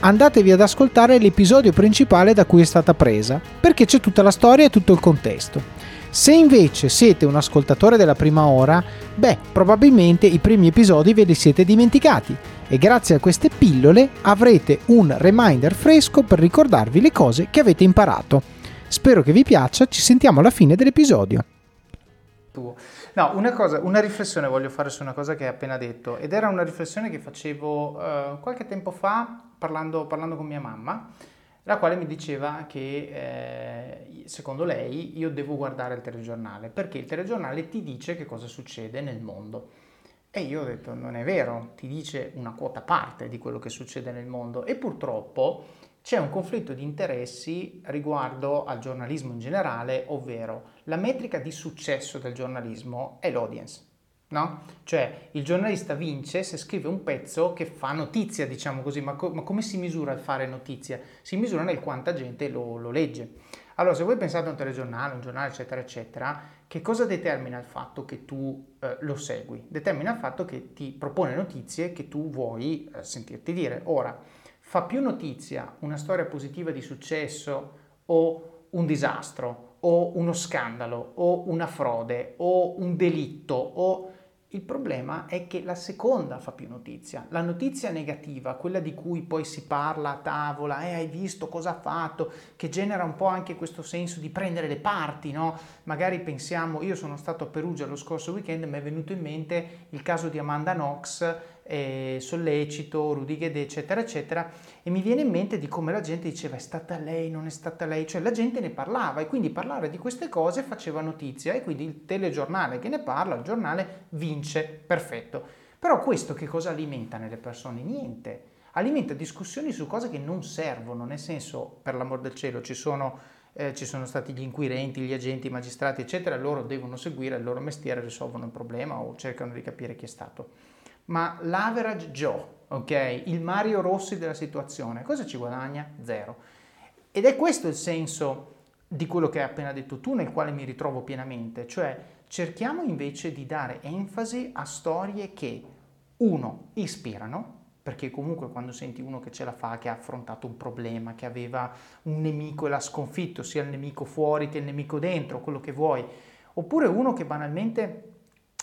andatevi ad ascoltare l'episodio principale da cui è stata presa, perché c'è tutta la storia e tutto il contesto. Se invece siete un ascoltatore della prima ora, beh, probabilmente i primi episodi ve li siete dimenticati e grazie a queste pillole avrete un reminder fresco per ricordarvi le cose che avete imparato. Spero che vi piaccia, ci sentiamo alla fine dell'episodio. No, una, cosa, una riflessione voglio fare su una cosa che hai appena detto ed era una riflessione che facevo uh, qualche tempo fa parlando, parlando con mia mamma, la quale mi diceva che eh, secondo lei io devo guardare il telegiornale perché il telegiornale ti dice che cosa succede nel mondo. E io ho detto non è vero, ti dice una quota parte di quello che succede nel mondo e purtroppo c'è un conflitto di interessi riguardo al giornalismo in generale, ovvero la metrica di successo del giornalismo è l'audience no? Cioè il giornalista vince se scrive un pezzo che fa notizia, diciamo così, ma, co- ma come si misura il fare notizia? Si misura nel quanta gente lo, lo, legge. Allora, se voi pensate a un telegiornale, un giornale, eccetera, eccetera, che cosa determina il fatto che tu eh, lo segui? Determina il fatto che ti propone notizie che tu vuoi eh, sentirti dire. Ora, fa più notizia una storia positiva di successo o un disastro o uno scandalo o una frode o un delitto o il problema è che la seconda fa più notizia. La notizia negativa, quella di cui poi si parla a tavola, eh, hai visto cosa ha fatto, che genera un po' anche questo senso di prendere le parti, no? Magari pensiamo, io sono stato a Perugia lo scorso weekend mi è venuto in mente il caso di Amanda Knox eh, Sollecito, Rudy eccetera, eccetera, e mi viene in mente di come la gente diceva è stata lei, non è stata lei, cioè la gente ne parlava e quindi parlare di queste cose faceva notizia e quindi il telegiornale che ne parla, il giornale vince, perfetto. Però questo che cosa alimenta nelle persone? Niente. Alimenta discussioni su cose che non servono, nel senso, per l'amor del cielo, ci sono eh, ci sono stati gli inquirenti, gli agenti, i magistrati, eccetera, loro devono seguire il loro mestiere, risolvono il problema o cercano di capire chi è stato ma l'average Joe, ok? Il Mario Rossi della situazione, cosa ci guadagna? Zero. Ed è questo il senso di quello che hai appena detto tu, nel quale mi ritrovo pienamente, cioè cerchiamo invece di dare enfasi a storie che, uno, ispirano, perché comunque quando senti uno che ce la fa, che ha affrontato un problema, che aveva un nemico e l'ha sconfitto, sia il nemico fuori che il nemico dentro, quello che vuoi, oppure uno che banalmente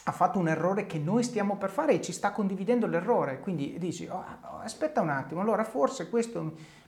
ha fatto un errore che noi stiamo per fare e ci sta condividendo l'errore, quindi dici oh, aspetta un attimo, allora forse questo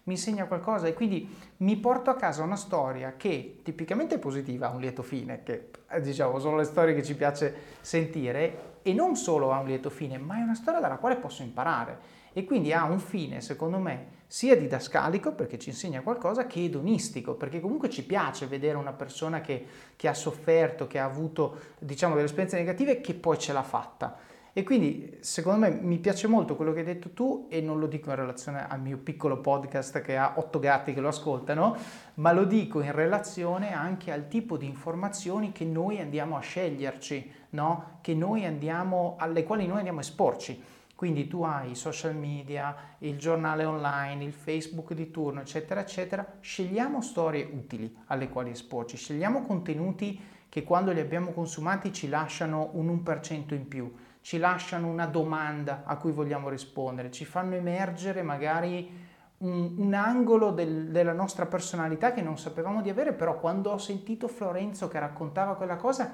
mi insegna qualcosa. E quindi mi porto a casa una storia che tipicamente è positiva, ha un lieto fine, che eh, diciamo sono le storie che ci piace sentire e non solo ha un lieto fine, ma è una storia dalla quale posso imparare e quindi ha un fine, secondo me, sia didascalico perché ci insegna qualcosa che edonistico, perché comunque ci piace vedere una persona che, che ha sofferto, che ha avuto diciamo delle esperienze negative che poi ce l'ha fatta. E quindi secondo me mi piace molto quello che hai detto tu e non lo dico in relazione al mio piccolo podcast che ha otto gatti che lo ascoltano, ma lo dico in relazione anche al tipo di informazioni che noi andiamo a sceglierci, no? che noi andiamo, alle quali noi andiamo a esporci. Quindi tu hai i social media, il giornale online, il Facebook di turno, eccetera, eccetera. Scegliamo storie utili alle quali esporci, scegliamo contenuti che quando li abbiamo consumati ci lasciano un 1% in più, ci lasciano una domanda a cui vogliamo rispondere, ci fanno emergere magari un, un angolo del, della nostra personalità che non sapevamo di avere, però quando ho sentito Florenzo che raccontava quella cosa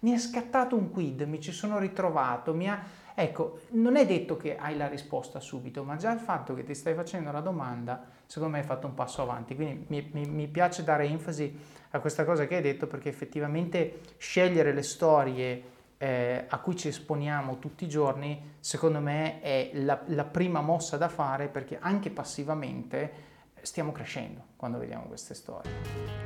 mi è scattato un quid, mi ci sono ritrovato, mi ha Ecco, non è detto che hai la risposta subito, ma già il fatto che ti stai facendo la domanda, secondo me hai fatto un passo avanti. Quindi mi, mi, mi piace dare enfasi a questa cosa che hai detto perché effettivamente scegliere le storie eh, a cui ci esponiamo tutti i giorni, secondo me è la, la prima mossa da fare perché anche passivamente stiamo crescendo quando vediamo queste storie.